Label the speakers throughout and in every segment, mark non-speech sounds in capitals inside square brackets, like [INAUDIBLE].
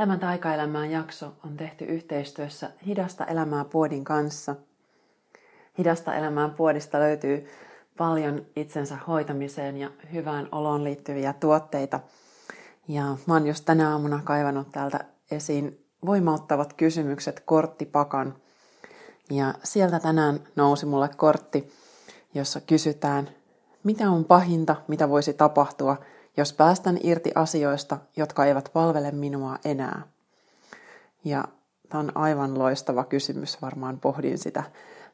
Speaker 1: Tämä taikaelämään jakso on tehty yhteistyössä Hidasta elämää puodin kanssa. Hidasta elämää puodista löytyy paljon itsensä hoitamiseen ja hyvään oloon liittyviä tuotteita. Ja mä oon just tänä aamuna kaivannut täältä esiin voimauttavat kysymykset korttipakan. Ja sieltä tänään nousi mulle kortti, jossa kysytään, mitä on pahinta, mitä voisi tapahtua, jos päästän irti asioista, jotka eivät palvele minua enää? Ja tämä on aivan loistava kysymys, varmaan pohdin sitä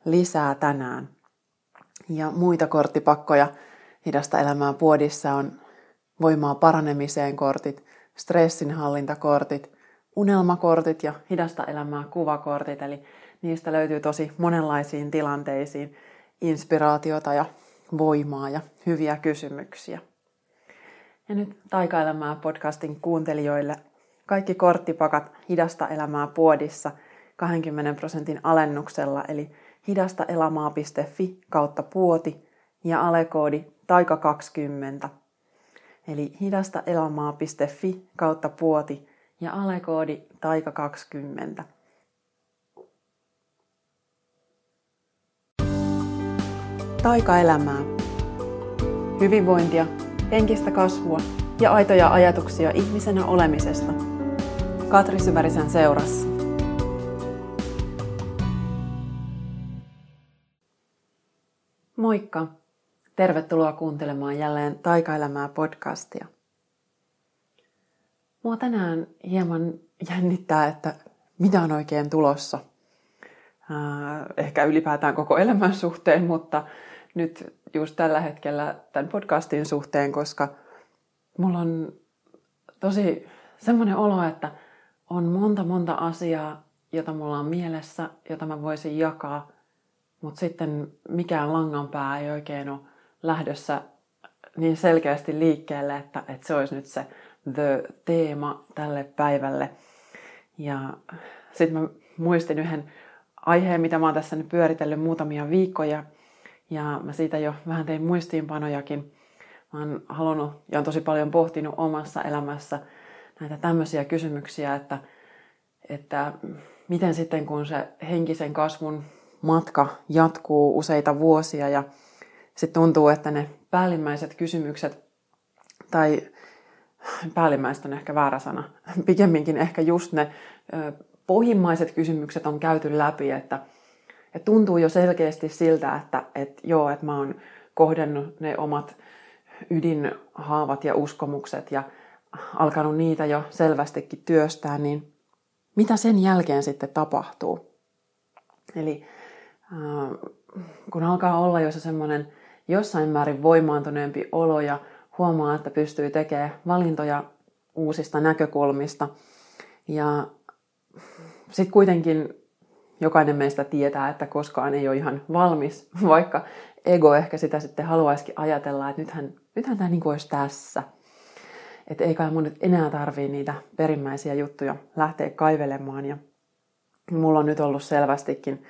Speaker 1: lisää tänään. Ja muita korttipakkoja hidasta elämää puodissa on voimaa paranemiseen kortit, stressinhallintakortit, unelmakortit ja hidasta elämää kuvakortit. Eli niistä löytyy tosi monenlaisiin tilanteisiin inspiraatiota ja voimaa ja hyviä kysymyksiä. Ja nyt Taikaelämää podcastin kuuntelijoille kaikki korttipakat Hidasta elämää puodissa 20 prosentin alennuksella, eli hidastaelamaa.fi kautta puoti ja alekoodi taika20. Eli hidastaelamaa.fi kautta puoti ja alekoodi taika20. Taikaelämää. Hyvinvointia henkistä kasvua ja aitoja ajatuksia ihmisenä olemisesta. Katri Syvärisen seurassa. Moikka! Tervetuloa kuuntelemaan jälleen Taikaelämää podcastia. Mua tänään hieman jännittää, että mitä on oikein tulossa. Ehkä ylipäätään koko elämän suhteen, mutta nyt just tällä hetkellä tämän podcastin suhteen, koska mulla on tosi semmoinen olo, että on monta monta asiaa, jota mulla on mielessä, jota mä voisin jakaa, mutta sitten mikään langanpää ei oikein ole lähdössä niin selkeästi liikkeelle, että, että se olisi nyt se the teema tälle päivälle. Ja sitten mä muistin yhden aiheen, mitä mä oon tässä nyt pyöritellyt muutamia viikkoja, ja mä siitä jo vähän tein muistiinpanojakin. Mä oon halunnut ja on tosi paljon pohtinut omassa elämässä näitä tämmöisiä kysymyksiä, että, että miten sitten kun se henkisen kasvun matka jatkuu useita vuosia ja sitten tuntuu, että ne päällimmäiset kysymykset, tai päällimmäiset on ehkä väärä sana, pikemminkin ehkä just ne pohjimmaiset kysymykset on käyty läpi, että – ja tuntuu jo selkeästi siltä, että, että joo, että mä oon kohdennut ne omat ydinhaavat ja uskomukset ja alkanut niitä jo selvästikin työstää, niin mitä sen jälkeen sitten tapahtuu? Eli äh, kun alkaa olla jo se semmoinen jossain määrin voimaantuneempi olo ja huomaa, että pystyy tekemään valintoja uusista näkökulmista ja sitten kuitenkin jokainen meistä tietää, että koskaan ei ole ihan valmis, [LAUGHS] vaikka ego ehkä sitä sitten haluaisikin ajatella, että nythän, nythän tämä niin kuin olisi tässä. Että ei kai mun nyt enää tarvii niitä perimmäisiä juttuja lähteä kaivelemaan. Ja mulla on nyt ollut selvästikin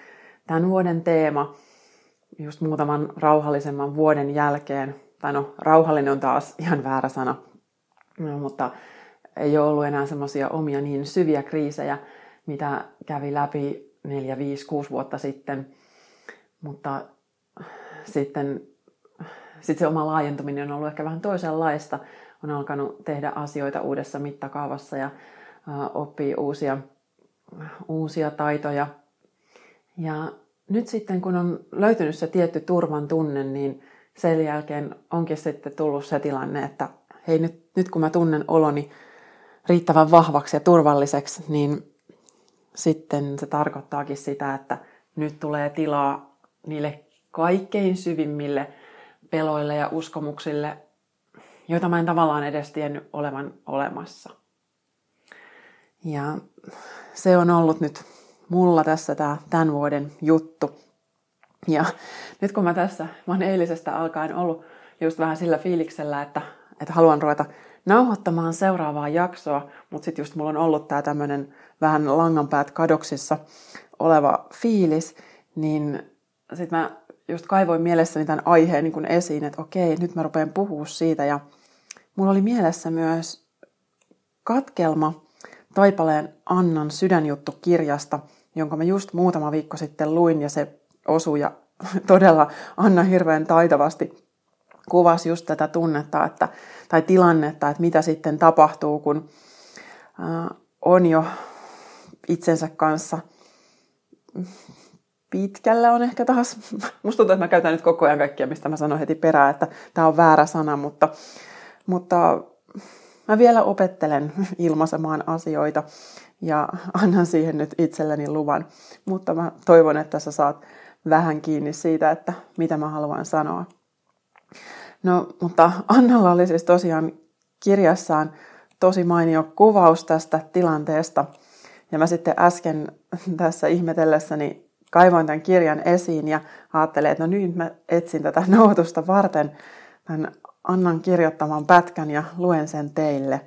Speaker 1: tämän vuoden teema, just muutaman rauhallisemman vuoden jälkeen, tai no rauhallinen on taas ihan väärä sana, no, mutta ei ole ollut enää semmoisia omia niin syviä kriisejä, mitä kävi läpi neljä, viisi, kuusi vuotta sitten. Mutta sitten sit se oma laajentuminen on ollut ehkä vähän toisenlaista. On alkanut tehdä asioita uudessa mittakaavassa ja oppii uusia, uusia taitoja. Ja nyt sitten kun on löytynyt se tietty turvan tunne, niin sen jälkeen onkin sitten tullut se tilanne, että hei nyt, nyt kun mä tunnen oloni riittävän vahvaksi ja turvalliseksi, niin sitten se tarkoittaakin sitä, että nyt tulee tilaa niille kaikkein syvimmille peloille ja uskomuksille, joita mä en tavallaan edes tiennyt olevan olemassa. Ja se on ollut nyt mulla tässä tämä tämän vuoden juttu. Ja nyt kun mä tässä, mä oon eilisestä alkaen ollut just vähän sillä fiiliksellä, että, että haluan ruveta nauhoittamaan seuraavaa jaksoa, mutta sitten just mulla on ollut tämä tämmöinen vähän langanpäät kadoksissa oleva fiilis, niin sitten mä just kaivoin mielessäni tämän aiheen niin kuin esiin, että okei, nyt mä rupean puhua siitä. Ja mulla oli mielessä myös katkelma Taipaleen Annan sydänjuttu-kirjasta, jonka mä just muutama viikko sitten luin ja se osui ja [LAUGHS] todella Anna hirveän taitavasti kuvasi just tätä tunnetta että, tai tilannetta, että mitä sitten tapahtuu, kun on jo itsensä kanssa pitkällä on ehkä taas, musta tuntuu, että mä käytän nyt koko ajan kaikkia, mistä mä sanon heti perään, että tämä on väärä sana, mutta, mutta mä vielä opettelen ilmaisemaan asioita ja annan siihen nyt itselleni luvan. Mutta mä toivon, että sä saat vähän kiinni siitä, että mitä mä haluan sanoa. No, mutta Annalla oli siis tosiaan kirjassaan tosi mainio kuvaus tästä tilanteesta. Ja mä sitten äsken [LAUGHS] tässä ihmetellessäni kaivoin tämän kirjan esiin ja ajattelin, että no nyt mä etsin tätä [LAUGHS] noutusta varten tämän Annan kirjoittaman pätkän ja luen sen teille.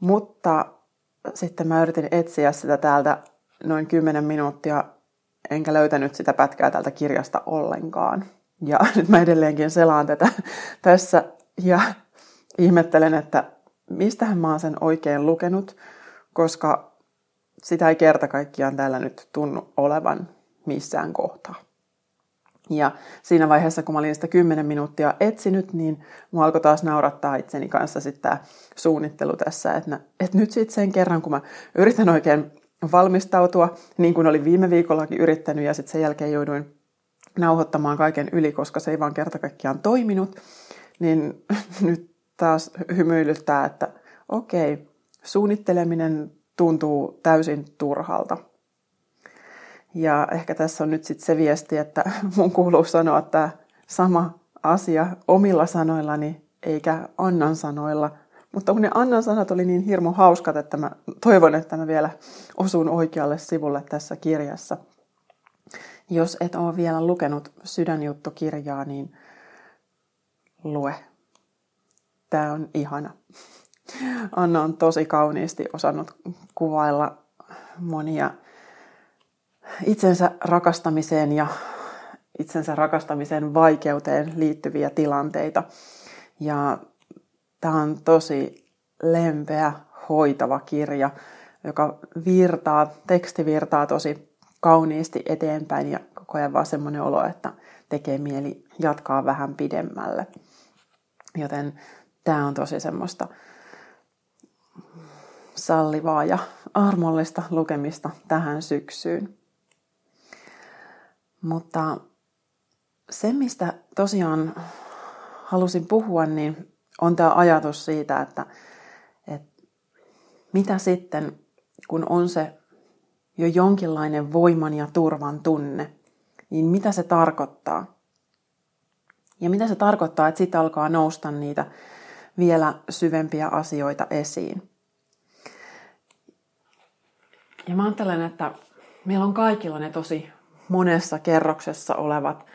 Speaker 1: Mutta sitten mä yritin etsiä sitä täältä noin 10 minuuttia, enkä löytänyt sitä pätkää täältä kirjasta ollenkaan. Ja [LAUGHS] nyt mä edelleenkin selaan tätä tässä ja ihmettelen, että mistähän mä oon sen oikein lukenut, koska sitä ei kerta kaikkiaan täällä nyt tunnu olevan missään kohtaa. Ja siinä vaiheessa, kun mä olin sitä 10 minuuttia etsinyt, niin mua alkoi taas naurattaa itseni kanssa sitten tämä suunnittelu tässä, että, että nyt sitten sen kerran, kun mä yritän oikein valmistautua, niin kuin olin viime viikollakin yrittänyt, ja sitten sen jälkeen jouduin nauhoittamaan kaiken yli, koska se ei vaan kerta kaikkiaan toiminut, niin [LAUGHS] nyt taas hymyilyttää, että okei, suunnitteleminen tuntuu täysin turhalta. Ja ehkä tässä on nyt sitten se viesti, että [LAUGHS] mun kuuluu sanoa tämä sama asia omilla sanoillani eikä Annan sanoilla. Mutta kun ne Annan sanat oli niin hirmu hauskat, että mä toivon, että mä vielä osun oikealle sivulle tässä kirjassa. Jos et ole vielä lukenut sydänjuttukirjaa, niin lue. Tämä on ihana. Anna on tosi kauniisti osannut kuvailla monia itsensä rakastamiseen ja itsensä rakastamisen vaikeuteen liittyviä tilanteita. Ja tämä on tosi lempeä, hoitava kirja, joka virtaa, teksti virtaa tosi kauniisti eteenpäin ja koko ajan vaan semmoinen olo, että tekee mieli jatkaa vähän pidemmälle. Joten tämä on tosi semmoista sallivaa ja armollista lukemista tähän syksyyn. Mutta se, mistä tosiaan halusin puhua, niin on tämä ajatus siitä, että, että mitä sitten, kun on se jo jonkinlainen voiman ja turvan tunne, niin mitä se tarkoittaa? Ja mitä se tarkoittaa, että sitten alkaa nousta niitä vielä syvempiä asioita esiin. Ja mä ajattelen, että meillä on kaikilla ne tosi monessa kerroksessa olevat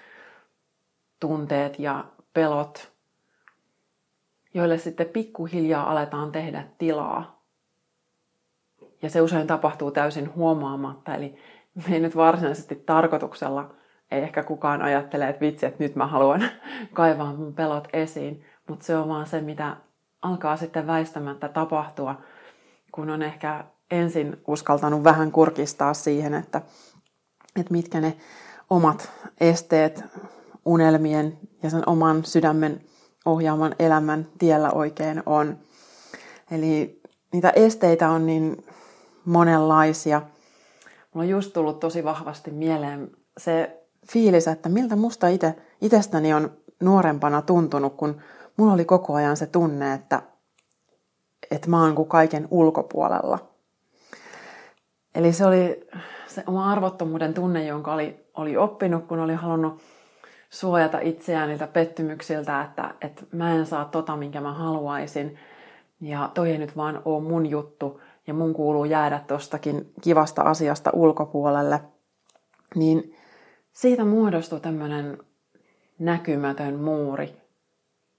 Speaker 1: tunteet ja pelot, joille sitten pikkuhiljaa aletaan tehdä tilaa. Ja se usein tapahtuu täysin huomaamatta, eli me ei nyt varsinaisesti tarkoituksella, ei ehkä kukaan ajattele, että vitsi, että nyt mä haluan [LAUGHS] kaivaa mun pelot esiin, mutta se on vaan se, mitä alkaa sitten väistämättä tapahtua, kun on ehkä ensin uskaltanut vähän kurkistaa siihen, että että mitkä ne omat esteet unelmien ja sen oman sydämen ohjaaman elämän tiellä oikein on. Eli niitä esteitä on niin monenlaisia. Mulla on just tullut tosi vahvasti mieleen se fiilis, että miltä musta ite, itsestäni on nuorempana tuntunut, kun mulla oli koko ajan se tunne, että, että mä oon kuin kaiken ulkopuolella. Eli se oli se oma arvottomuuden tunne, jonka oli, oli oppinut, kun oli halunnut suojata itseään niiltä pettymyksiltä, että, että mä en saa tota, minkä mä haluaisin. Ja toi ei nyt vaan ole mun juttu ja mun kuuluu jäädä tostakin kivasta asiasta ulkopuolelle. Niin siitä muodostui tämmöinen näkymätön muuri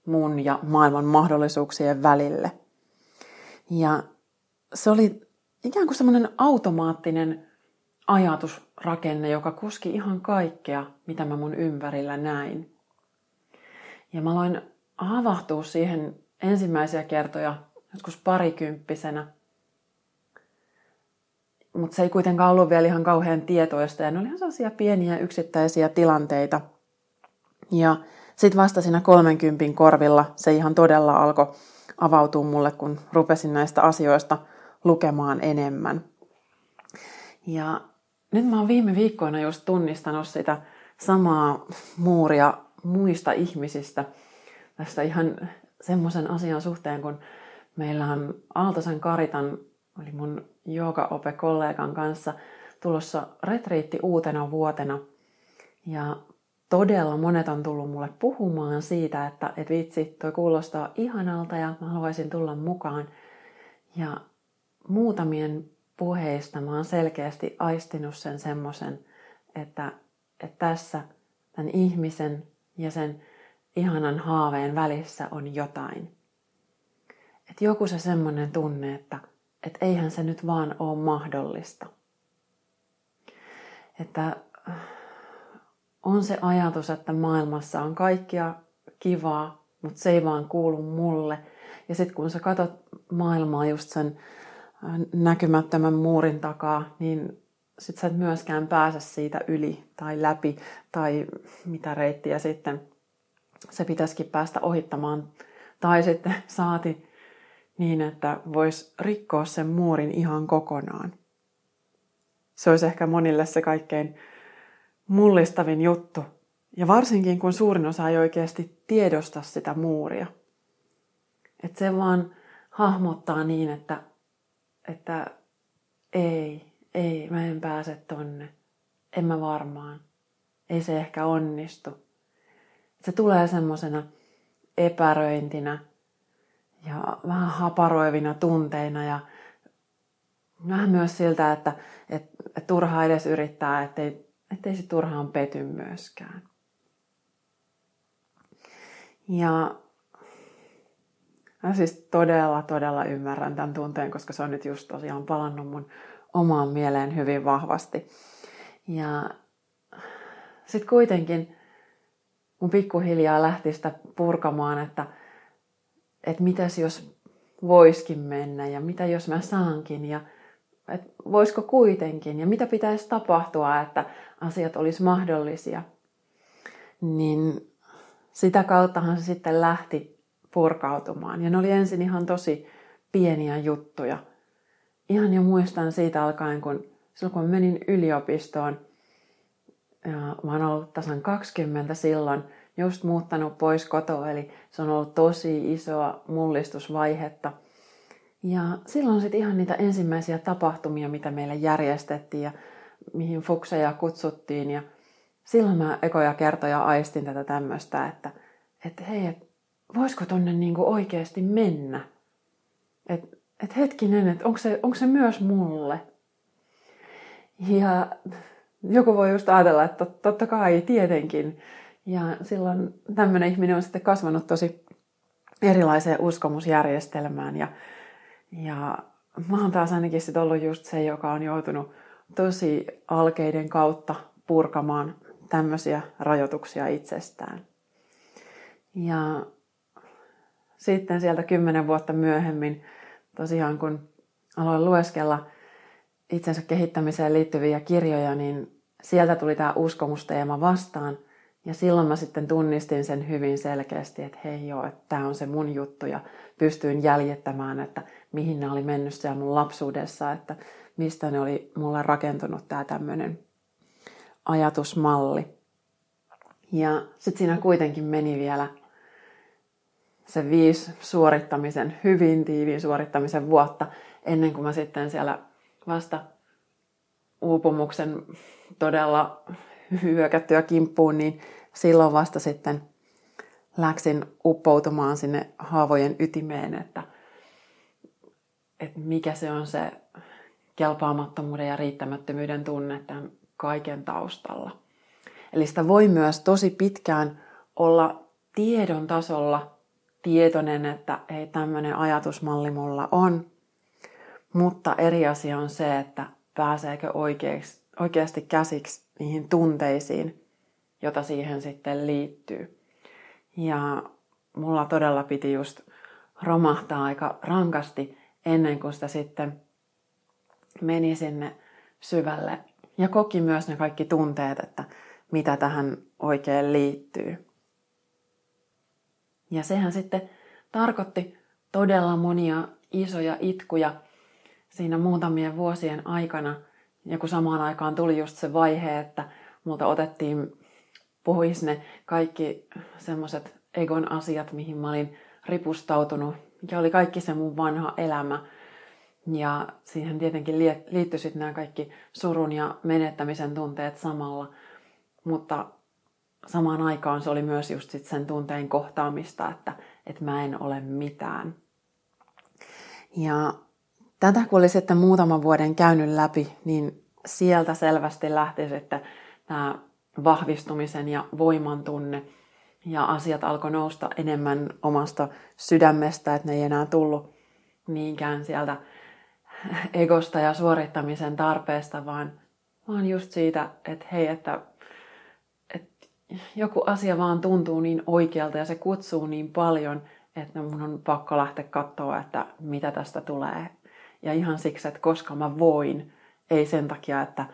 Speaker 1: mun ja maailman mahdollisuuksien välille. Ja se oli ikään kuin semmoinen automaattinen ajatusrakenne, joka koski ihan kaikkea, mitä mä mun ympärillä näin. Ja mä aloin havahtua siihen ensimmäisiä kertoja joskus parikymppisenä, mutta se ei kuitenkaan ollut vielä ihan kauhean tietoista ja ne oli ihan sellaisia pieniä yksittäisiä tilanteita. Ja sitten vasta siinä 30 korvilla se ihan todella alkoi avautua mulle, kun rupesin näistä asioista lukemaan enemmän. Ja nyt mä oon viime viikkoina just tunnistanut sitä samaa muuria muista ihmisistä tästä ihan semmoisen asian suhteen, kun meillä on Aaltosen Karitan, oli mun joogaope-kollegan kanssa tulossa retriitti uutena vuotena. Ja todella monet on tullut mulle puhumaan siitä, että, että vitsi, toi kuulostaa ihanalta ja mä haluaisin tulla mukaan. Ja muutamien puheista mä oon selkeästi aistinut sen semmoisen, että, että tässä tämän ihmisen ja sen ihanan haaveen välissä on jotain. Että joku se semmoinen tunne, että, että eihän se nyt vaan ole mahdollista. Että on se ajatus, että maailmassa on kaikkia kivaa, mutta se ei vaan kuulu mulle. Ja sitten kun sä katsot maailmaa just sen äh, näkymättömän muurin takaa, niin sit sä et myöskään pääse siitä yli tai läpi tai mitä reittiä sitten se pitäisikin päästä ohittamaan. Tai sitten [LAUGHS] saati niin, että vois rikkoa sen muurin ihan kokonaan. Se olisi ehkä monille se kaikkein mullistavin juttu. Ja varsinkin kun suurin osa ei oikeasti tiedosta sitä muuria. Että se vaan hahmottaa niin, että, että ei, ei, mä en pääse tonne. En mä varmaan. Ei se ehkä onnistu. Se tulee semmoisena epäröintinä ja vähän haparoivina tunteina ja vähän myös siltä, että, että, että turhaa edes yrittää, ettei ettei se turhaan pety myöskään. Ja mä siis todella, todella ymmärrän tämän tunteen, koska se on nyt just tosiaan palannut mun omaan mieleen hyvin vahvasti. Ja sitten kuitenkin mun pikkuhiljaa lähti sitä purkamaan, että, että mitäs jos voiskin mennä ja mitä jos mä saankin ja että voisiko kuitenkin ja mitä pitäisi tapahtua, että asiat olisi mahdollisia. Niin sitä kauttahan se sitten lähti purkautumaan. Ja ne oli ensin ihan tosi pieniä juttuja. Ihan jo muistan siitä alkaen, kun silloin kun menin yliopistoon, ja mä oon ollut tasan 20 silloin, just muuttanut pois kotoa, eli se on ollut tosi isoa mullistusvaihetta – ja silloin sitten ihan niitä ensimmäisiä tapahtumia, mitä meille järjestettiin ja mihin fukseja kutsuttiin. Ja silloin mä ekoja kertoja aistin tätä tämmöistä, että, että hei, et, voisiko tonne niinku oikeasti mennä? Että et hetkinen, että onko se, onko se myös mulle? Ja joku voi just ajatella, että totta kai, tietenkin. Ja silloin tämmöinen ihminen on sitten kasvanut tosi erilaiseen uskomusjärjestelmään ja ja mä oon taas ainakin sit ollut just se, joka on joutunut tosi alkeiden kautta purkamaan tämmöisiä rajoituksia itsestään. Ja sitten sieltä kymmenen vuotta myöhemmin, tosiaan kun aloin lueskella itsensä kehittämiseen liittyviä kirjoja, niin sieltä tuli tämä uskomusteema vastaan. Ja silloin mä sitten tunnistin sen hyvin selkeästi, että hei joo, että tämä on se mun juttu ja pystyin jäljittämään, että mihin ne oli mennyt siellä mun lapsuudessa, että mistä ne oli mulla rakentunut tämä tämmöinen ajatusmalli. Ja sitten siinä kuitenkin meni vielä se viisi suorittamisen, hyvin tiiviin suorittamisen vuotta, ennen kuin mä sitten siellä vasta uupumuksen todella hyökättyä kimppuun, niin silloin vasta sitten läksin uppoutumaan sinne haavojen ytimeen, että että mikä se on se kelpaamattomuuden ja riittämättömyyden tunne tämän kaiken taustalla. Eli sitä voi myös tosi pitkään olla tiedon tasolla tietoinen, että ei tämmöinen ajatusmalli mulla on. Mutta eri asia on se, että pääseekö oikeasti, oikeasti käsiksi niihin tunteisiin, jota siihen sitten liittyy. Ja mulla todella piti just romahtaa aika rankasti ennen kuin sitä sitten meni sinne syvälle ja koki myös ne kaikki tunteet, että mitä tähän oikein liittyy. Ja sehän sitten tarkoitti todella monia isoja itkuja siinä muutamien vuosien aikana. Ja kun samaan aikaan tuli just se vaihe, että multa otettiin pois ne kaikki semmoiset egon asiat, mihin mä olin ripustautunut. Ja oli kaikki se mun vanha elämä. Ja siihen tietenkin liittyi sitten nämä kaikki surun ja menettämisen tunteet samalla. Mutta samaan aikaan se oli myös just sit sen tunteen kohtaamista, että, että mä en ole mitään. Ja tätä kun oli sitten muutaman vuoden käynyt läpi, niin sieltä selvästi lähti sitten tämä vahvistumisen ja voiman tunne. Ja asiat alkoi nousta enemmän omasta sydämestä, että ne ei enää tullut niinkään sieltä egosta ja suorittamisen tarpeesta, vaan, vaan just siitä, että hei, että, että joku asia vaan tuntuu niin oikealta ja se kutsuu niin paljon, että mun on pakko lähteä katsoa, että mitä tästä tulee. Ja ihan siksi, että koska mä voin, ei sen takia, että,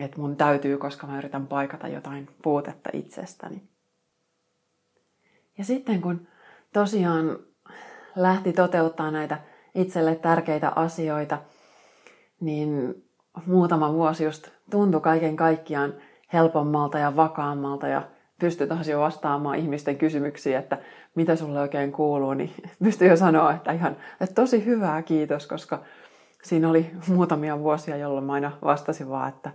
Speaker 1: että mun täytyy, koska mä yritän paikata jotain puutetta itsestäni. Ja sitten kun tosiaan lähti toteuttaa näitä itselle tärkeitä asioita, niin muutama vuosi just tuntui kaiken kaikkiaan helpommalta ja vakaammalta ja pystyi taas jo vastaamaan ihmisten kysymyksiin, että mitä sulle oikein kuuluu, niin [LAUGHS] pystyi jo sanoa, että ihan että tosi hyvää kiitos, koska siinä oli muutamia vuosia, jolloin mä aina vastasin vaan, että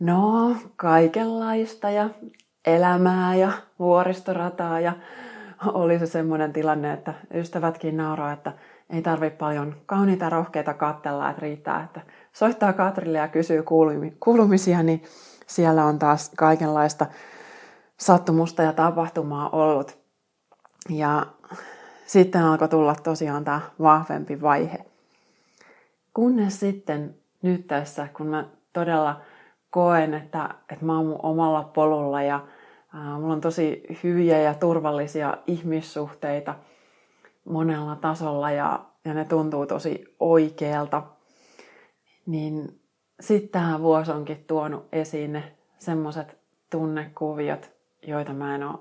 Speaker 1: no kaikenlaista ja elämää ja vuoristorataa ja oli se semmoinen tilanne, että ystävätkin nauraa, että ei tarvi paljon kauniita rohkeita kattella, että riittää, että soittaa Katrille ja kysyy kuulumisia, niin siellä on taas kaikenlaista sattumusta ja tapahtumaa ollut. Ja sitten alkoi tulla tosiaan tämä vahvempi vaihe. Kunnes sitten nyt tässä, kun mä todella koen, että, että mä oon mun omalla polulla ja mulla on tosi hyviä ja turvallisia ihmissuhteita monella tasolla ja, ja ne tuntuu tosi oikealta, niin sitten tämä vuosi onkin tuonut esiin ne semmoiset tunnekuviot, joita mä en ole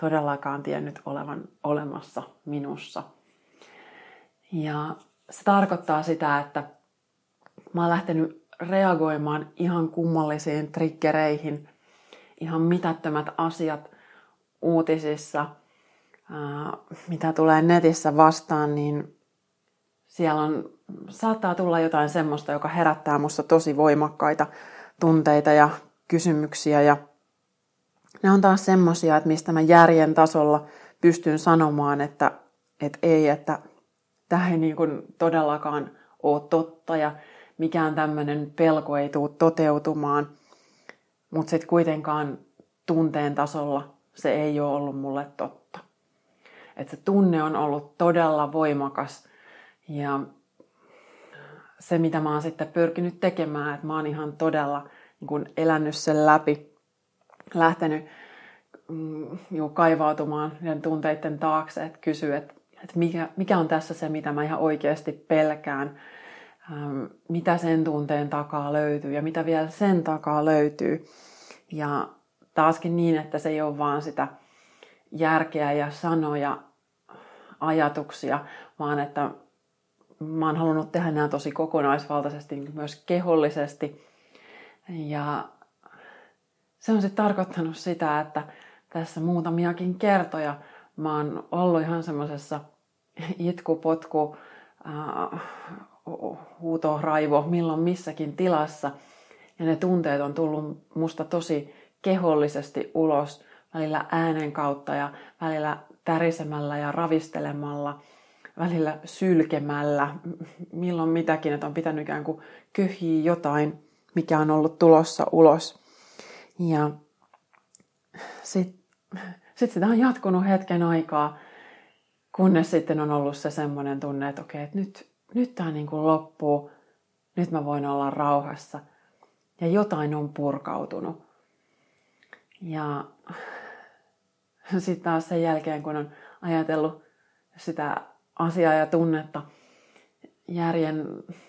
Speaker 1: todellakaan tiennyt olevan olemassa minussa. Ja se tarkoittaa sitä, että mä oon lähtenyt reagoimaan ihan kummallisiin triggereihin, ihan mitättömät asiat uutisissa, mitä tulee netissä vastaan, niin siellä on, saattaa tulla jotain semmoista, joka herättää musta tosi voimakkaita tunteita ja kysymyksiä. Ja ne on taas semmosia, että mistä mä järjen tasolla pystyn sanomaan, että, että ei, että tämä ei niin kuin todellakaan ole totta ja mikään tämmöinen pelko ei tule toteutumaan. Mutta sitten kuitenkaan tunteen tasolla se ei ole ollut mulle totta. Että se tunne on ollut todella voimakas ja se mitä mä oon sitten pyrkinyt tekemään, että mä oon ihan todella niin kun elänyt sen läpi, lähtenyt mm, juu, kaivautumaan niiden tunteiden taakse, että kysyy, että että mikä, mikä on tässä se, mitä mä ihan oikeasti pelkään, mitä sen tunteen takaa löytyy ja mitä vielä sen takaa löytyy. Ja taaskin niin, että se ei ole vaan sitä järkeä ja sanoja, ajatuksia, vaan että mä oon halunnut tehdä nämä tosi kokonaisvaltaisesti, niin myös kehollisesti. Ja se on sitten tarkoittanut sitä, että tässä muutamiakin kertoja mä oon ollut ihan semmoisessa itku, potku, äh, huuto, raivo, milloin missäkin tilassa. Ja ne tunteet on tullut musta tosi kehollisesti ulos, välillä äänen kautta ja välillä tärisemällä ja ravistelemalla, välillä sylkemällä, milloin mitäkin, että on pitänyt ikään kuin köhiä jotain, mikä on ollut tulossa ulos. Ja sitten sit sitä on jatkunut hetken aikaa, Kunnes sitten on ollut se semmoinen tunne, että okei, että nyt, nyt tämä niin kuin loppuu, nyt mä voin olla rauhassa. Ja jotain on purkautunut. Ja sitten taas sen jälkeen, kun on ajatellut sitä asiaa ja tunnetta järjen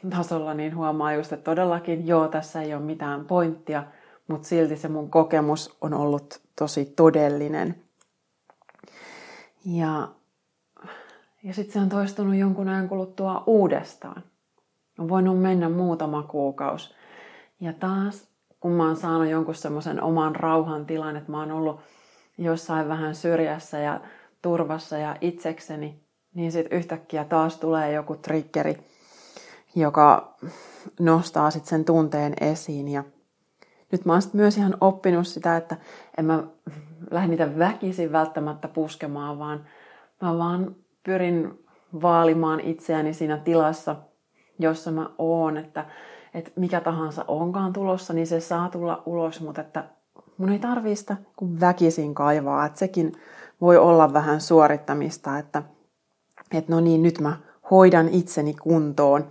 Speaker 1: tasolla niin huomaa just, että todellakin joo, tässä ei ole mitään pointtia, mutta silti se mun kokemus on ollut tosi todellinen. Ja, ja sitten se on toistunut jonkun ajan kuluttua uudestaan. On voinut mennä muutama kuukausi. Ja taas, kun mä oon saanut jonkun semmoisen oman rauhan tilan, että mä oon ollut jossain vähän syrjässä ja turvassa ja itsekseni, niin sitten yhtäkkiä taas tulee joku triggeri, joka nostaa sitten sen tunteen esiin. Ja nyt mä oon myös ihan oppinut sitä, että en mä lähde niitä väkisin välttämättä puskemaan, vaan mä vaan pyrin vaalimaan itseäni siinä tilassa, jossa mä oon, että, että mikä tahansa onkaan tulossa, niin se saa tulla ulos, mutta että mun ei tarvii sitä kun väkisin kaivaa, että sekin voi olla vähän suorittamista, että, että no niin, nyt mä hoidan itseni kuntoon.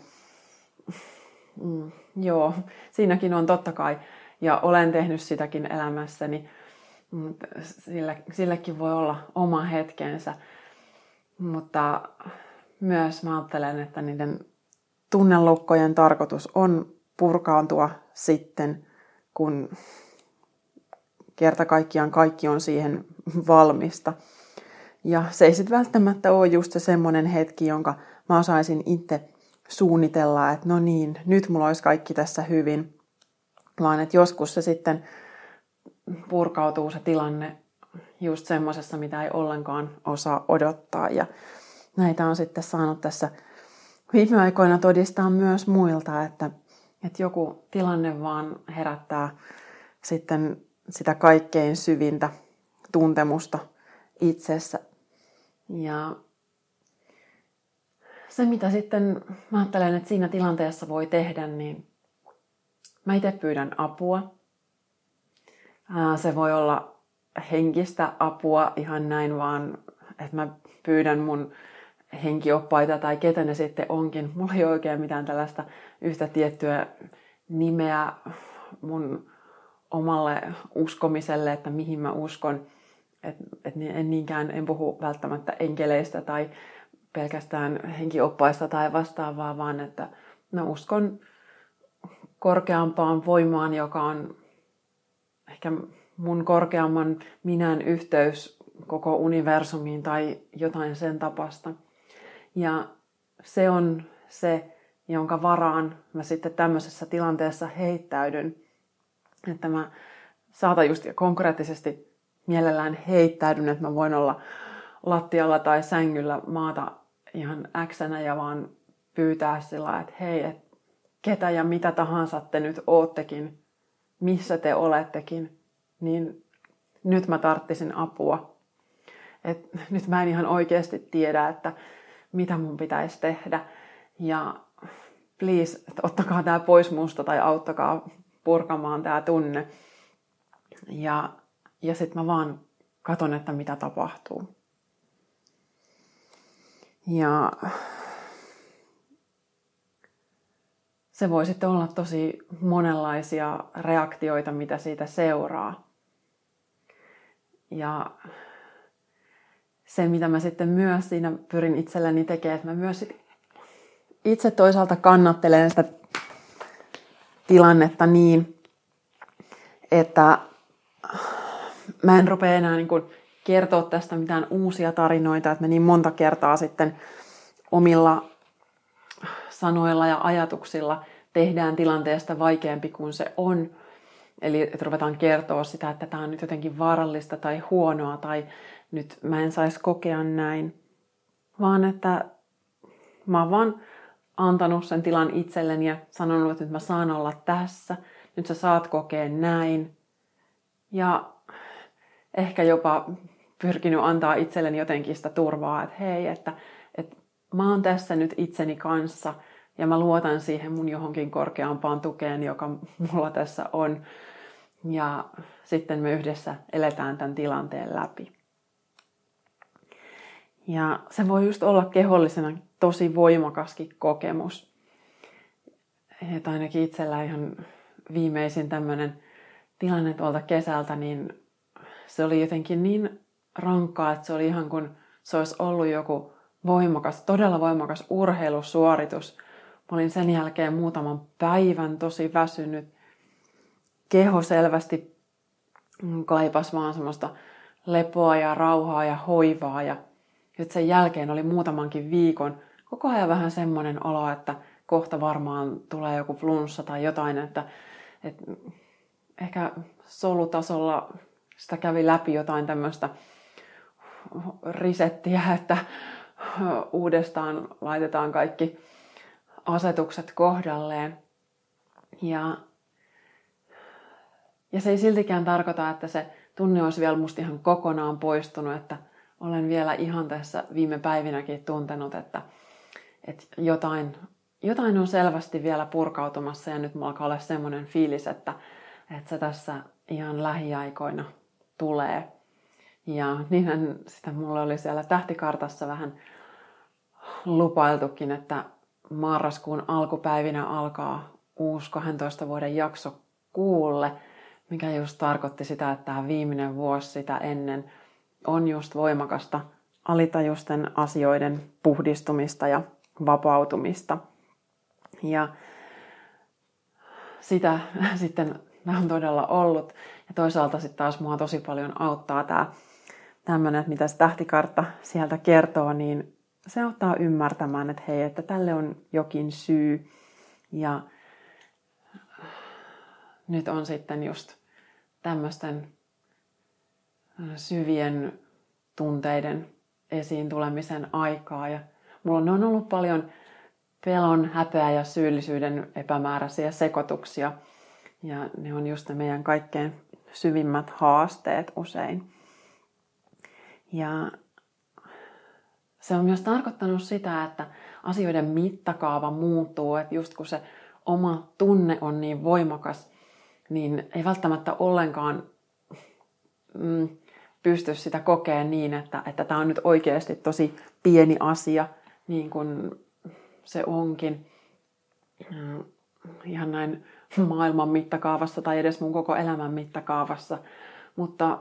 Speaker 1: Mm, joo, siinäkin on totta kai, ja olen tehnyt sitäkin elämässäni, sillä, silläkin voi olla oma hetkensä. Mutta myös mä ajattelen, että niiden tunnelukkojen tarkoitus on purkaantua sitten, kun kerta kaikkiaan kaikki on siihen valmista. Ja se ei sitten välttämättä ole just se semmoinen hetki, jonka mä osaisin itse suunnitella, että no niin, nyt mulla olisi kaikki tässä hyvin. Vaan että joskus se sitten purkautuu se tilanne just semmoisessa, mitä ei ollenkaan osaa odottaa. Ja näitä on sitten saanut tässä viime aikoina todistaa myös muilta, että, että joku tilanne vaan herättää sitten sitä kaikkein syvintä tuntemusta itsessä. Ja se, mitä sitten mä ajattelen, että siinä tilanteessa voi tehdä, niin mä itse pyydän apua. Se voi olla henkistä apua ihan näin vaan, että mä pyydän mun henkioppaita tai ketä ne sitten onkin. Mulla ei oikein mitään tällaista yhtä tiettyä nimeä mun omalle uskomiselle, että mihin mä uskon. Et, et en niinkään, en puhu välttämättä enkeleistä tai pelkästään henkioppaista tai vastaavaa, vaan että mä uskon korkeampaan voimaan, joka on ehkä mun korkeamman minän yhteys koko universumiin tai jotain sen tapasta. Ja se on se, jonka varaan mä sitten tämmöisessä tilanteessa heittäydyn. Että mä saatan just konkreettisesti mielellään heittäydyn, että mä voin olla lattialla tai sängyllä maata ihan äksänä ja vaan pyytää sillä että hei, et ketä ja mitä tahansa te nyt oottekin, missä te olettekin, niin nyt mä tarttisin apua. Et nyt mä en ihan oikeasti tiedä, että mitä mun pitäisi tehdä. Ja please, ottakaa tämä pois musta tai auttakaa purkamaan tämä tunne. Ja, ja sitten mä vaan katon, että mitä tapahtuu. Ja se voi sitten olla tosi monenlaisia reaktioita, mitä siitä seuraa. Ja se, mitä mä sitten myös siinä pyrin itselleni tekemään, että mä myös itse toisaalta kannattelen sitä tilannetta niin, että mä en rupea enää niin kuin kertoa tästä mitään uusia tarinoita, että me niin monta kertaa sitten omilla sanoilla ja ajatuksilla tehdään tilanteesta vaikeampi kuin se on. Eli että ruvetaan kertoa sitä, että tämä on nyt jotenkin vaarallista tai huonoa tai nyt mä en saisi kokea näin. Vaan että mä oon vaan antanut sen tilan itselleni ja sanonut, että nyt mä saan olla tässä. Nyt sä saat kokea näin. Ja ehkä jopa pyrkinyt antaa itselleni jotenkin sitä turvaa, että hei, että, että mä oon tässä nyt itseni kanssa ja mä luotan siihen mun johonkin korkeampaan tukeen, joka mulla tässä on. Ja sitten me yhdessä eletään tämän tilanteen läpi. Ja se voi just olla kehollisena tosi voimakaskin kokemus. Että ainakin itsellä ihan viimeisin tämmöinen tilanne tuolta kesältä, niin se oli jotenkin niin rankkaa, että se oli ihan kuin se olisi ollut joku voimakas, todella voimakas urheilusuoritus, Mä olin sen jälkeen muutaman päivän tosi väsynyt. Keho selvästi kaipas vaan semmoista lepoa ja rauhaa ja hoivaa. Ja nyt sen jälkeen oli muutamankin viikon koko ajan vähän semmoinen olo, että kohta varmaan tulee joku flunssa tai jotain, että, että ehkä solutasolla sitä kävi läpi jotain tämmöistä risettiä, että uudestaan laitetaan kaikki asetukset kohdalleen. Ja, ja se ei siltikään tarkoita, että se tunne olisi vielä musta ihan kokonaan poistunut, että olen vielä ihan tässä viime päivinäkin tuntenut, että, että jotain, jotain on selvästi vielä purkautumassa ja nyt mulla alkaa olla semmoinen fiilis, että, että se tässä ihan lähiaikoina tulee. Ja niinhän sitä mulla oli siellä tähtikartassa vähän lupailtukin, että marraskuun alkupäivinä alkaa uusi 12 vuoden jakso kuulle, mikä just tarkoitti sitä, että tämä viimeinen vuosi sitä ennen on just voimakasta alitajusten asioiden puhdistumista ja vapautumista. Ja sitä [LAUGHS] sitten on todella ollut. Ja toisaalta sitten taas mua tosi paljon auttaa tämä tämmöinen, että mitä se tähtikartta sieltä kertoo, niin se auttaa ymmärtämään, että hei, että tälle on jokin syy. Ja nyt on sitten just tämmöisten syvien tunteiden esiin tulemisen aikaa. Ja mulla on ollut paljon pelon, häpeä ja syyllisyyden epämääräisiä sekoituksia. Ja ne on just ne meidän kaikkein syvimmät haasteet usein. Ja se on myös tarkoittanut sitä, että asioiden mittakaava muuttuu, että just kun se oma tunne on niin voimakas, niin ei välttämättä ollenkaan mm, pysty sitä kokeen niin, että, että tämä on nyt oikeasti tosi pieni asia, niin kuin se onkin. Mm, ihan näin maailman mittakaavassa tai edes mun koko elämän mittakaavassa. Mutta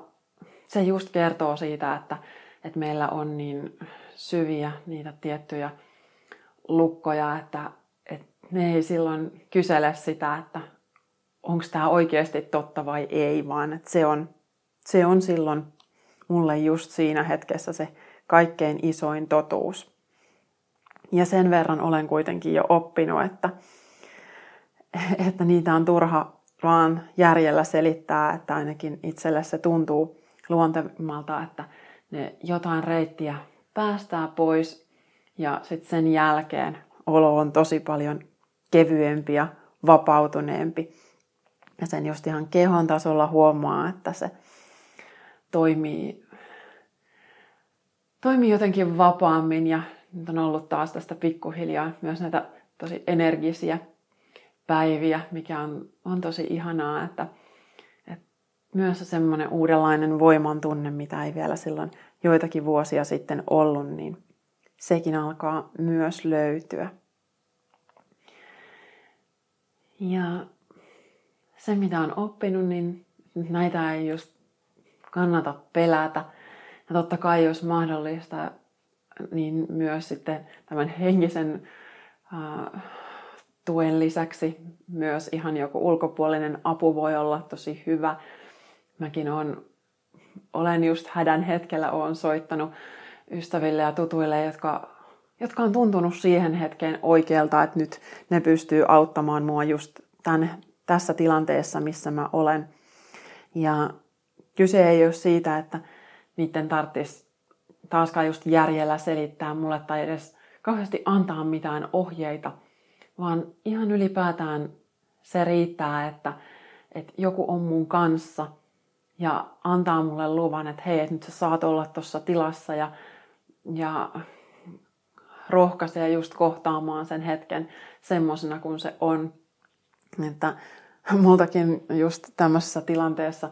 Speaker 1: se just kertoo siitä, että, että meillä on niin syviä niitä tiettyjä lukkoja, että, että ne ei silloin kysele sitä, että onko tämä oikeasti totta vai ei, vaan että se on, se on silloin mulle just siinä hetkessä se kaikkein isoin totuus. Ja sen verran olen kuitenkin jo oppinut, että, että niitä on turha vaan järjellä selittää, että ainakin itselle se tuntuu luontevimmalta, että ne jotain reittiä päästää pois ja sitten sen jälkeen olo on tosi paljon kevyempi ja vapautuneempi. Ja sen just ihan kehon tasolla huomaa, että se toimii, toimii jotenkin vapaammin ja nyt on ollut taas tästä pikkuhiljaa myös näitä tosi energisiä päiviä, mikä on, on tosi ihanaa, että, että myös semmoinen uudenlainen voiman tunne, mitä ei vielä silloin joitakin vuosia sitten ollut, niin sekin alkaa myös löytyä. Ja se, mitä on oppinut, niin näitä ei just kannata pelätä. Ja totta kai, jos mahdollista, niin myös sitten tämän henkisen äh, tuen lisäksi myös ihan joku ulkopuolinen apu voi olla tosi hyvä. Mäkin on, olen just hädän hetkellä olen soittanut ystäville ja tutuille, jotka, jotka on tuntunut siihen hetkeen oikealta, että nyt ne pystyy auttamaan mua just tämän, tässä tilanteessa, missä mä olen. Ja kyse ei ole siitä, että niiden tarvitsisi taaskaan just järjellä selittää mulle tai edes kauheasti antaa mitään ohjeita, vaan ihan ylipäätään se riittää, että, että joku on mun kanssa ja antaa mulle luvan, että hei, että nyt sä saat olla tuossa tilassa ja, ja rohkaisee just kohtaamaan sen hetken semmoisena kuin se on. Että [LAUGHS] multakin just tämmöisessä tilanteessa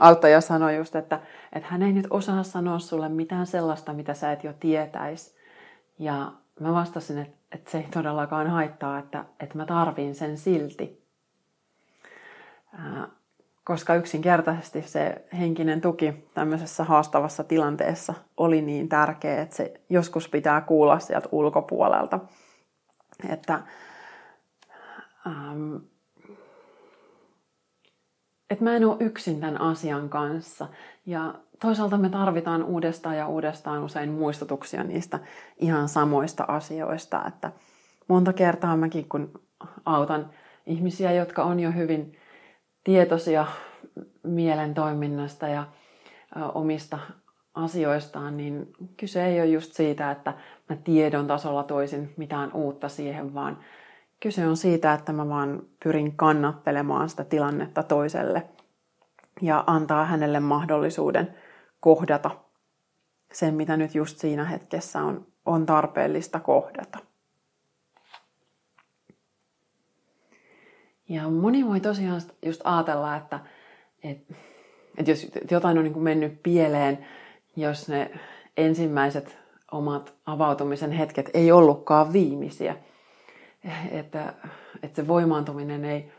Speaker 1: auttaja sanoi just, että, että hän ei nyt osaa sanoa sulle mitään sellaista, mitä sä et jo tietäis. Ja mä vastasin, että, että se ei todellakaan haittaa, että, että mä tarviin sen silti. koska yksinkertaisesti se henkinen tuki tämmöisessä haastavassa tilanteessa oli niin tärkeä, että se joskus pitää kuulla sieltä ulkopuolelta. että, ähm, että mä en ole yksin tämän asian kanssa. Ja toisaalta me tarvitaan uudestaan ja uudestaan usein muistutuksia niistä ihan samoista asioista. Että monta kertaa mäkin, kun autan ihmisiä, jotka on jo hyvin tietoisia mielen toiminnasta ja omista asioistaan, niin kyse ei ole just siitä, että mä tiedon tasolla toisin mitään uutta siihen, vaan kyse on siitä, että mä vaan pyrin kannattelemaan sitä tilannetta toiselle ja antaa hänelle mahdollisuuden kohdata sen, mitä nyt just siinä hetkessä on, on tarpeellista kohdata. Ja moni voi tosiaan just ajatella, että, että, että jos jotain on niin kuin mennyt pieleen, jos ne ensimmäiset omat avautumisen hetket ei ollutkaan viimeisiä. Että, että se voimaantuminen ei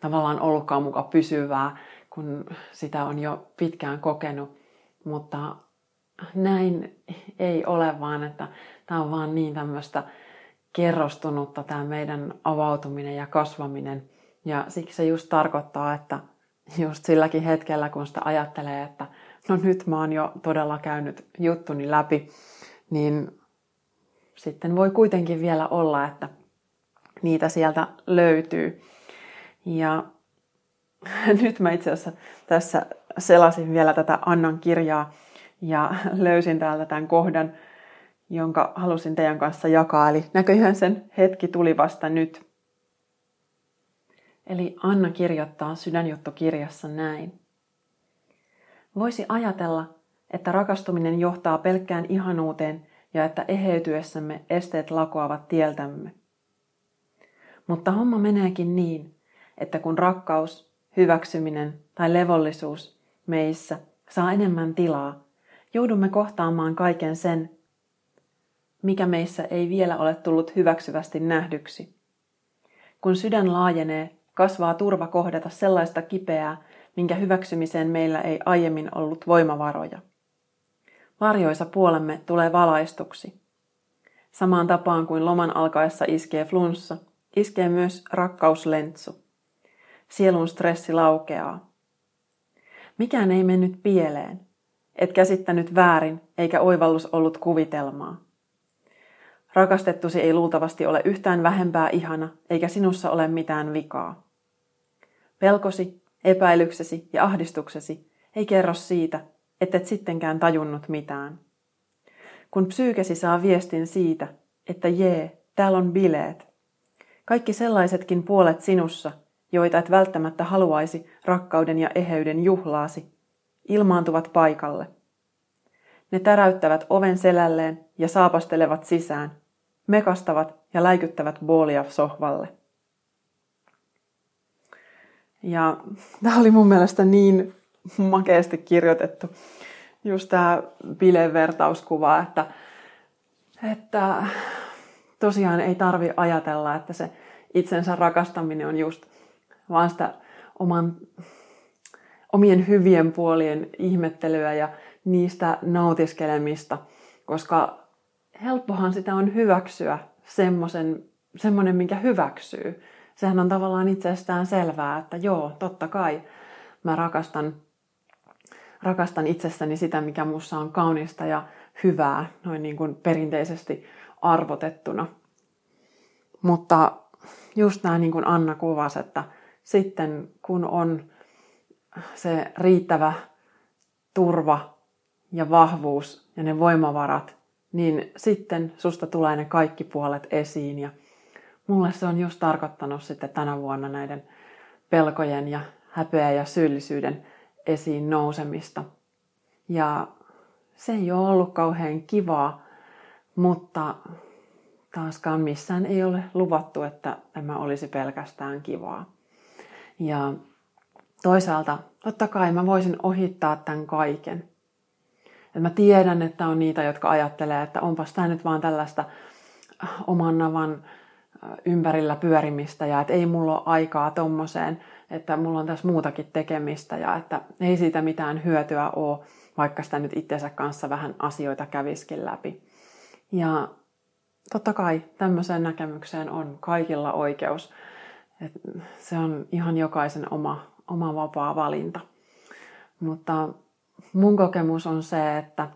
Speaker 1: tavallaan ollutkaan mukaan pysyvää, kun sitä on jo pitkään kokenut. Mutta näin ei ole, vaan että tämä on vaan niin tämmöistä kerrostunutta tämä meidän avautuminen ja kasvaminen. Ja siksi se just tarkoittaa, että just silläkin hetkellä, kun sitä ajattelee, että no nyt mä oon jo todella käynyt juttuni läpi, niin sitten voi kuitenkin vielä olla, että niitä sieltä löytyy. Ja [LAUGHS] nyt mä itse asiassa tässä selasin vielä tätä Annan kirjaa ja [LAUGHS] löysin täältä tämän kohdan, jonka halusin teidän kanssa jakaa. Eli näköjään sen hetki tuli vasta nyt. Eli Anna kirjoittaa sydänjuttokirjassa näin. Voisi ajatella, että rakastuminen johtaa pelkkään ihanuuteen ja että eheytyessämme esteet lakoavat tieltämme. Mutta homma meneekin niin, että kun rakkaus, hyväksyminen tai levollisuus meissä saa enemmän tilaa, joudumme kohtaamaan kaiken sen, mikä meissä ei vielä ole tullut hyväksyvästi nähdyksi. Kun sydän laajenee, kasvaa turva kohdata sellaista kipeää, minkä hyväksymiseen meillä ei aiemmin ollut voimavaroja. Varjoisa puolemme tulee valaistuksi. Samaan tapaan kuin loman alkaessa iskee flunssa, iskee myös rakkauslentsu. Sielun stressi laukeaa. Mikään ei mennyt pieleen. Et käsittänyt väärin, eikä oivallus ollut kuvitelmaa. Rakastettusi ei luultavasti ole yhtään vähempää ihana, eikä sinussa ole mitään vikaa. Pelkosi, Epäilyksesi ja ahdistuksesi ei kerro siitä, ettet sittenkään tajunnut mitään. Kun psyykesi saa viestin siitä, että jee, täällä on bileet. Kaikki sellaisetkin puolet sinussa, joita et välttämättä haluaisi rakkauden ja eheyden juhlaasi, ilmaantuvat paikalle. Ne täräyttävät oven selälleen ja saapastelevat sisään, mekastavat ja läikyttävät boolia sohvalle. Ja tämä oli mun mielestä niin makeasti kirjoitettu. Just tämä bilevertauskuva, että, että tosiaan ei tarvi ajatella, että se itsensä rakastaminen on just vaan sitä oman, omien hyvien puolien ihmettelyä ja niistä nautiskelemista, koska helppohan sitä on hyväksyä semmoisen, semmoinen, minkä hyväksyy. Sehän on tavallaan itsestään selvää, että joo, totta kai mä rakastan, rakastan itsessäni sitä, mikä mussa on kaunista ja hyvää, noin niin kuin perinteisesti arvotettuna. Mutta just nämä niin kuin Anna kuvasi, että sitten kun on se riittävä turva ja vahvuus ja ne voimavarat, niin sitten susta tulee ne kaikki puolet esiin ja mulle se on just tarkoittanut sitten tänä vuonna näiden pelkojen ja häpeä ja syyllisyyden esiin nousemista. Ja se ei ole ollut kauhean kivaa, mutta taaskaan missään ei ole luvattu, että tämä olisi pelkästään kivaa. Ja toisaalta totta kai mä voisin ohittaa tämän kaiken. Et mä tiedän, että on niitä, jotka ajattelee, että onpas tämä nyt vaan tällaista oman navan ympärillä pyörimistä ja että ei mulla ole aikaa tommoseen, että mulla on tässä muutakin tekemistä ja että ei siitä mitään hyötyä ole, vaikka sitä nyt itsensä kanssa vähän asioita käviskin läpi. Ja totta kai tämmöiseen näkemykseen on kaikilla oikeus. Et se on ihan jokaisen oma, oma vapaa valinta. Mutta mun kokemus on se, että,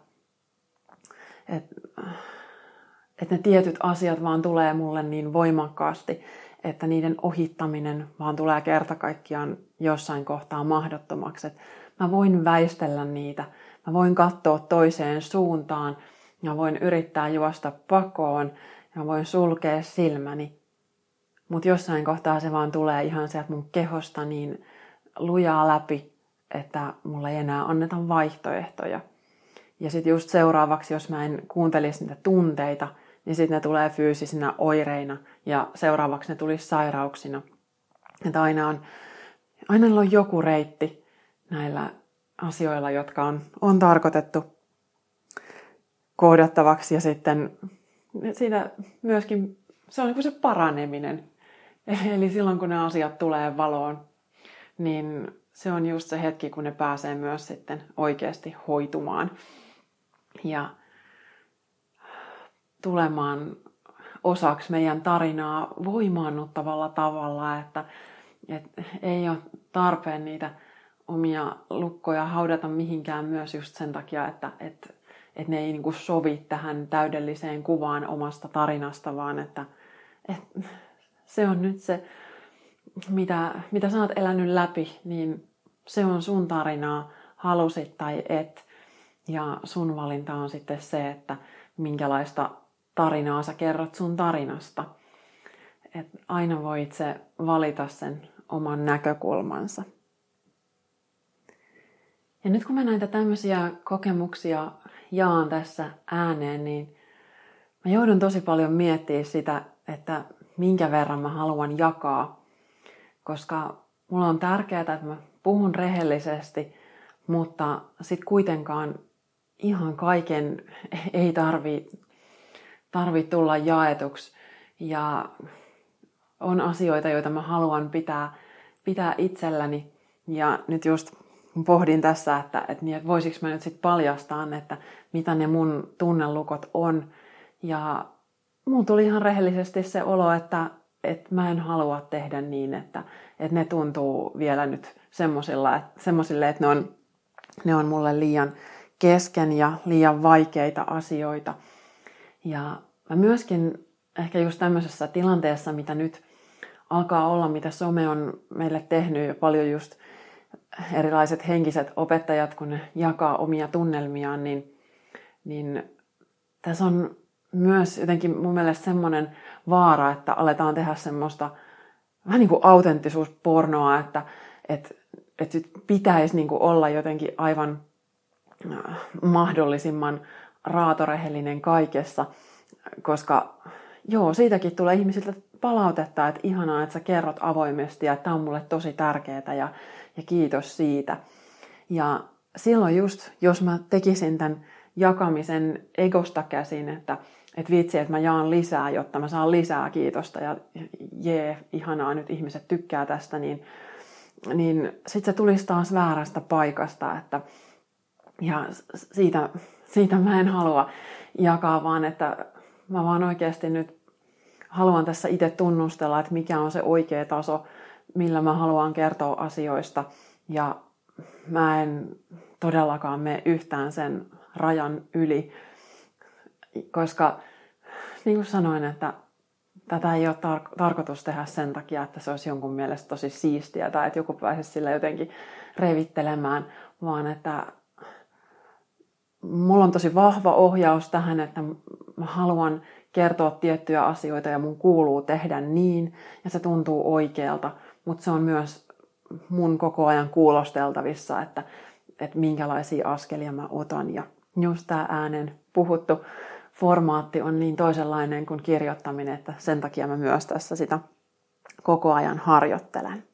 Speaker 1: että, että ne tietyt asiat vaan tulee mulle niin voimakkaasti, että niiden ohittaminen vaan tulee kerta kaikkiaan jossain kohtaa mahdottomaksi. Että mä voin väistellä niitä, mä voin katsoa toiseen suuntaan, mä voin yrittää juosta pakoon, ja voin sulkea silmäni. Mutta jossain kohtaa se vaan tulee ihan sieltä mun kehosta niin lujaa läpi, että mulla ei enää anneta vaihtoehtoja. Ja sitten just seuraavaksi, jos mä en kuuntelisi niitä tunteita, niin sitten ne tulee fyysisinä oireina ja seuraavaksi ne tulisi sairauksina. Että aina on, aina on joku reitti näillä asioilla, jotka on, on tarkoitettu kohdattavaksi ja sitten siinä myöskin se on niin se paraneminen. [LAUGHS] Eli silloin kun ne asiat tulee valoon, niin se on just se hetki, kun ne pääsee myös sitten oikeasti hoitumaan. Ja tulemaan osaksi meidän tarinaa voimaannuttavalla tavalla, että, että ei ole tarpeen niitä omia lukkoja haudata mihinkään myös just sen takia, että, että, että ne ei niin kuin sovi tähän täydelliseen kuvaan omasta tarinasta, vaan että, että se on nyt se, mitä, mitä sä oot elänyt läpi, niin se on sun tarinaa, halusit tai et. Ja sun valinta on sitten se, että minkälaista tarinaa sä kerrot sun tarinasta. Et aina voi itse valita sen oman näkökulmansa. Ja nyt kun mä näitä tämmöisiä kokemuksia jaan tässä ääneen, niin mä joudun tosi paljon miettimään sitä, että minkä verran mä haluan jakaa. Koska mulla on tärkeää, että mä puhun rehellisesti, mutta sitten kuitenkaan ihan kaiken [LAUGHS] ei tarvi, tarvi tulla jaetuksi. Ja on asioita, joita mä haluan pitää, pitää itselläni. Ja nyt just pohdin tässä, että, että, niin, voisiko mä nyt sitten paljastaa, että mitä ne mun tunnelukot on. Ja mun tuli ihan rehellisesti se olo, että, että mä en halua tehdä niin, että, että ne tuntuu vielä nyt semmoisille, että ne on, ne on mulle liian kesken ja liian vaikeita asioita. Ja mä myöskin ehkä just tämmöisessä tilanteessa, mitä nyt alkaa olla, mitä some on meille tehnyt ja paljon just erilaiset henkiset opettajat, kun ne jakaa omia tunnelmiaan, niin, niin tässä on myös jotenkin mun mielestä semmoinen vaara, että aletaan tehdä semmoista vähän niin kuin autenttisuuspornoa, että, että, että pitäisi niin kuin olla jotenkin aivan äh, mahdollisimman raatorehellinen kaikessa, koska joo, siitäkin tulee ihmisiltä palautetta, että ihanaa, että sä kerrot avoimesti ja tämä on mulle tosi tärkeää ja, ja kiitos siitä. Ja silloin just, jos mä tekisin tämän jakamisen egosta käsin, että, että vitsi, että mä jaan lisää, jotta mä saan lisää kiitosta ja jee, ihanaa, nyt ihmiset tykkää tästä, niin, niin sitten se tulisi taas väärästä paikasta, että ja siitä, siitä mä en halua jakaa, vaan että mä vaan oikeasti nyt haluan tässä itse tunnustella, että mikä on se oikea taso, millä mä haluan kertoa asioista. Ja mä en todellakaan mene yhtään sen rajan yli, koska niin kuin sanoin, että tätä ei ole tar- tarkoitus tehdä sen takia, että se olisi jonkun mielestä tosi siistiä tai että joku pääsisi sillä jotenkin revittelemään, vaan että mulla on tosi vahva ohjaus tähän, että mä haluan kertoa tiettyjä asioita ja mun kuuluu tehdä niin ja se tuntuu oikealta, mutta se on myös mun koko ajan kuulosteltavissa, että, että minkälaisia askelia mä otan ja just tämä äänen puhuttu formaatti on niin toisenlainen kuin kirjoittaminen, että sen takia mä myös tässä sitä koko ajan harjoittelen.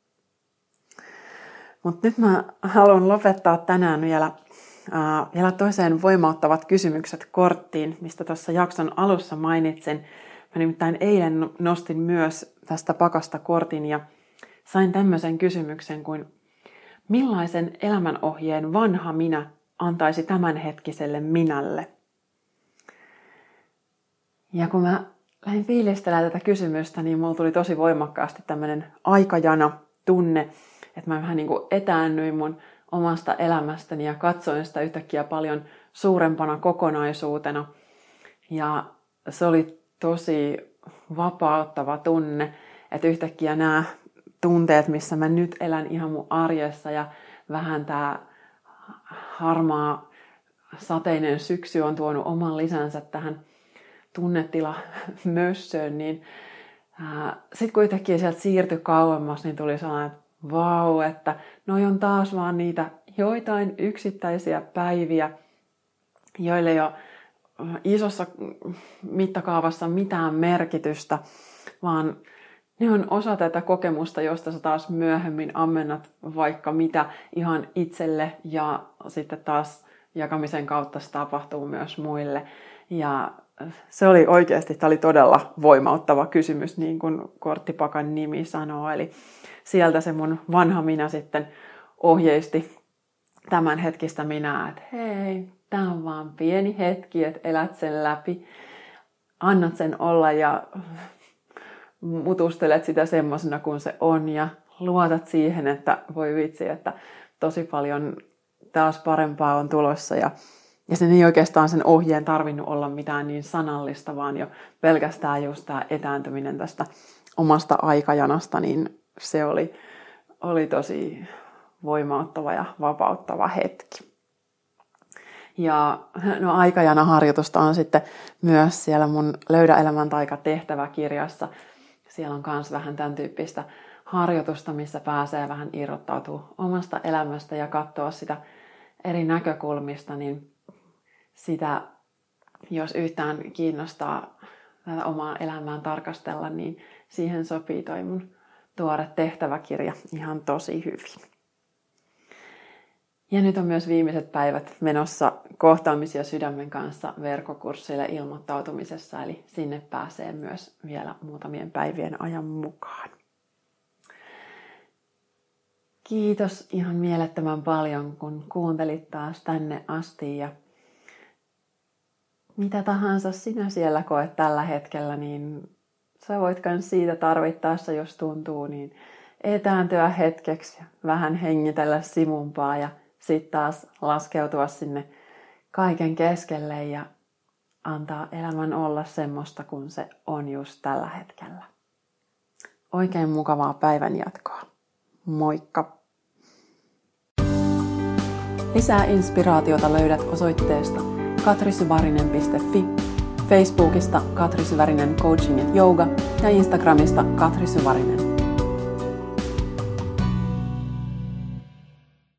Speaker 1: Mutta nyt mä haluan lopettaa tänään vielä äh, vielä toiseen voimauttavat kysymykset korttiin, mistä tuossa jakson alussa mainitsin. Mä nimittäin eilen nostin myös tästä pakasta kortin ja sain tämmöisen kysymyksen kuin millaisen elämänohjeen vanha minä antaisi tämänhetkiselle minälle? Ja kun mä lähdin fiilistelemään tätä kysymystä, niin mulla tuli tosi voimakkaasti tämmöinen aikajana tunne, että mä vähän niin kuin etäännyin mun omasta elämästäni ja katsoin sitä yhtäkkiä paljon suurempana kokonaisuutena. Ja se oli tosi vapauttava tunne, että yhtäkkiä nämä tunteet, missä mä nyt elän ihan mun arjessa ja vähän tämä harmaa sateinen syksy on tuonut oman lisänsä tähän tunnetila mössöön, niin sitten kun yhtäkkiä sieltä siirtyi kauemmas, niin tuli sellainen, että vau, että noi on taas vaan niitä joitain yksittäisiä päiviä, joille jo isossa mittakaavassa mitään merkitystä, vaan ne on osa tätä kokemusta, josta sä taas myöhemmin ammennat vaikka mitä ihan itselle ja sitten taas jakamisen kautta se tapahtuu myös muille. Ja se oli oikeasti, tämä oli todella voimauttava kysymys, niin kuin Korttipakan nimi sanoo. Eli sieltä se mun vanha minä sitten ohjeisti tämän hetkistä minä, että hei, tämä on vaan pieni hetki, että elät sen läpi, annat sen olla ja mutustelet sitä semmoisena kuin se on ja luotat siihen, että voi vitsi, että tosi paljon taas parempaa on tulossa ja, ja sen ei oikeastaan sen ohjeen tarvinnut olla mitään niin sanallista, vaan jo pelkästään just tämä etääntyminen tästä omasta aikajanasta, niin se oli, oli tosi voimauttava ja vapauttava hetki. Ja no aikajana harjoitusta on sitten myös siellä mun Löydä elämän taika tehtäväkirjassa. Siellä on myös vähän tämän tyyppistä harjoitusta, missä pääsee vähän irrottautua omasta elämästä ja katsoa sitä eri näkökulmista, niin sitä, jos yhtään kiinnostaa tätä omaa elämään tarkastella, niin siihen sopii toi mun tuore tehtäväkirja ihan tosi hyvin. Ja nyt on myös viimeiset päivät menossa kohtaamisia sydämen kanssa verkkokursseille ilmoittautumisessa, eli sinne pääsee myös vielä muutamien päivien ajan mukaan. Kiitos ihan mielettömän paljon, kun kuuntelit taas tänne asti ja mitä tahansa sinä siellä koet tällä hetkellä, niin sä voit myös siitä tarvittaessa, jos tuntuu, niin etääntyä hetkeksi, vähän hengitellä simumpaa ja sitten taas laskeutua sinne kaiken keskelle ja antaa elämän olla semmoista kuin se on just tällä hetkellä. Oikein mukavaa päivän jatkoa. Moikka! Lisää inspiraatiota löydät osoitteesta katrisyvarinen.fi, Facebookista Katri Syvärinen Coaching Yoga ja Instagramista Katri Syvärinen.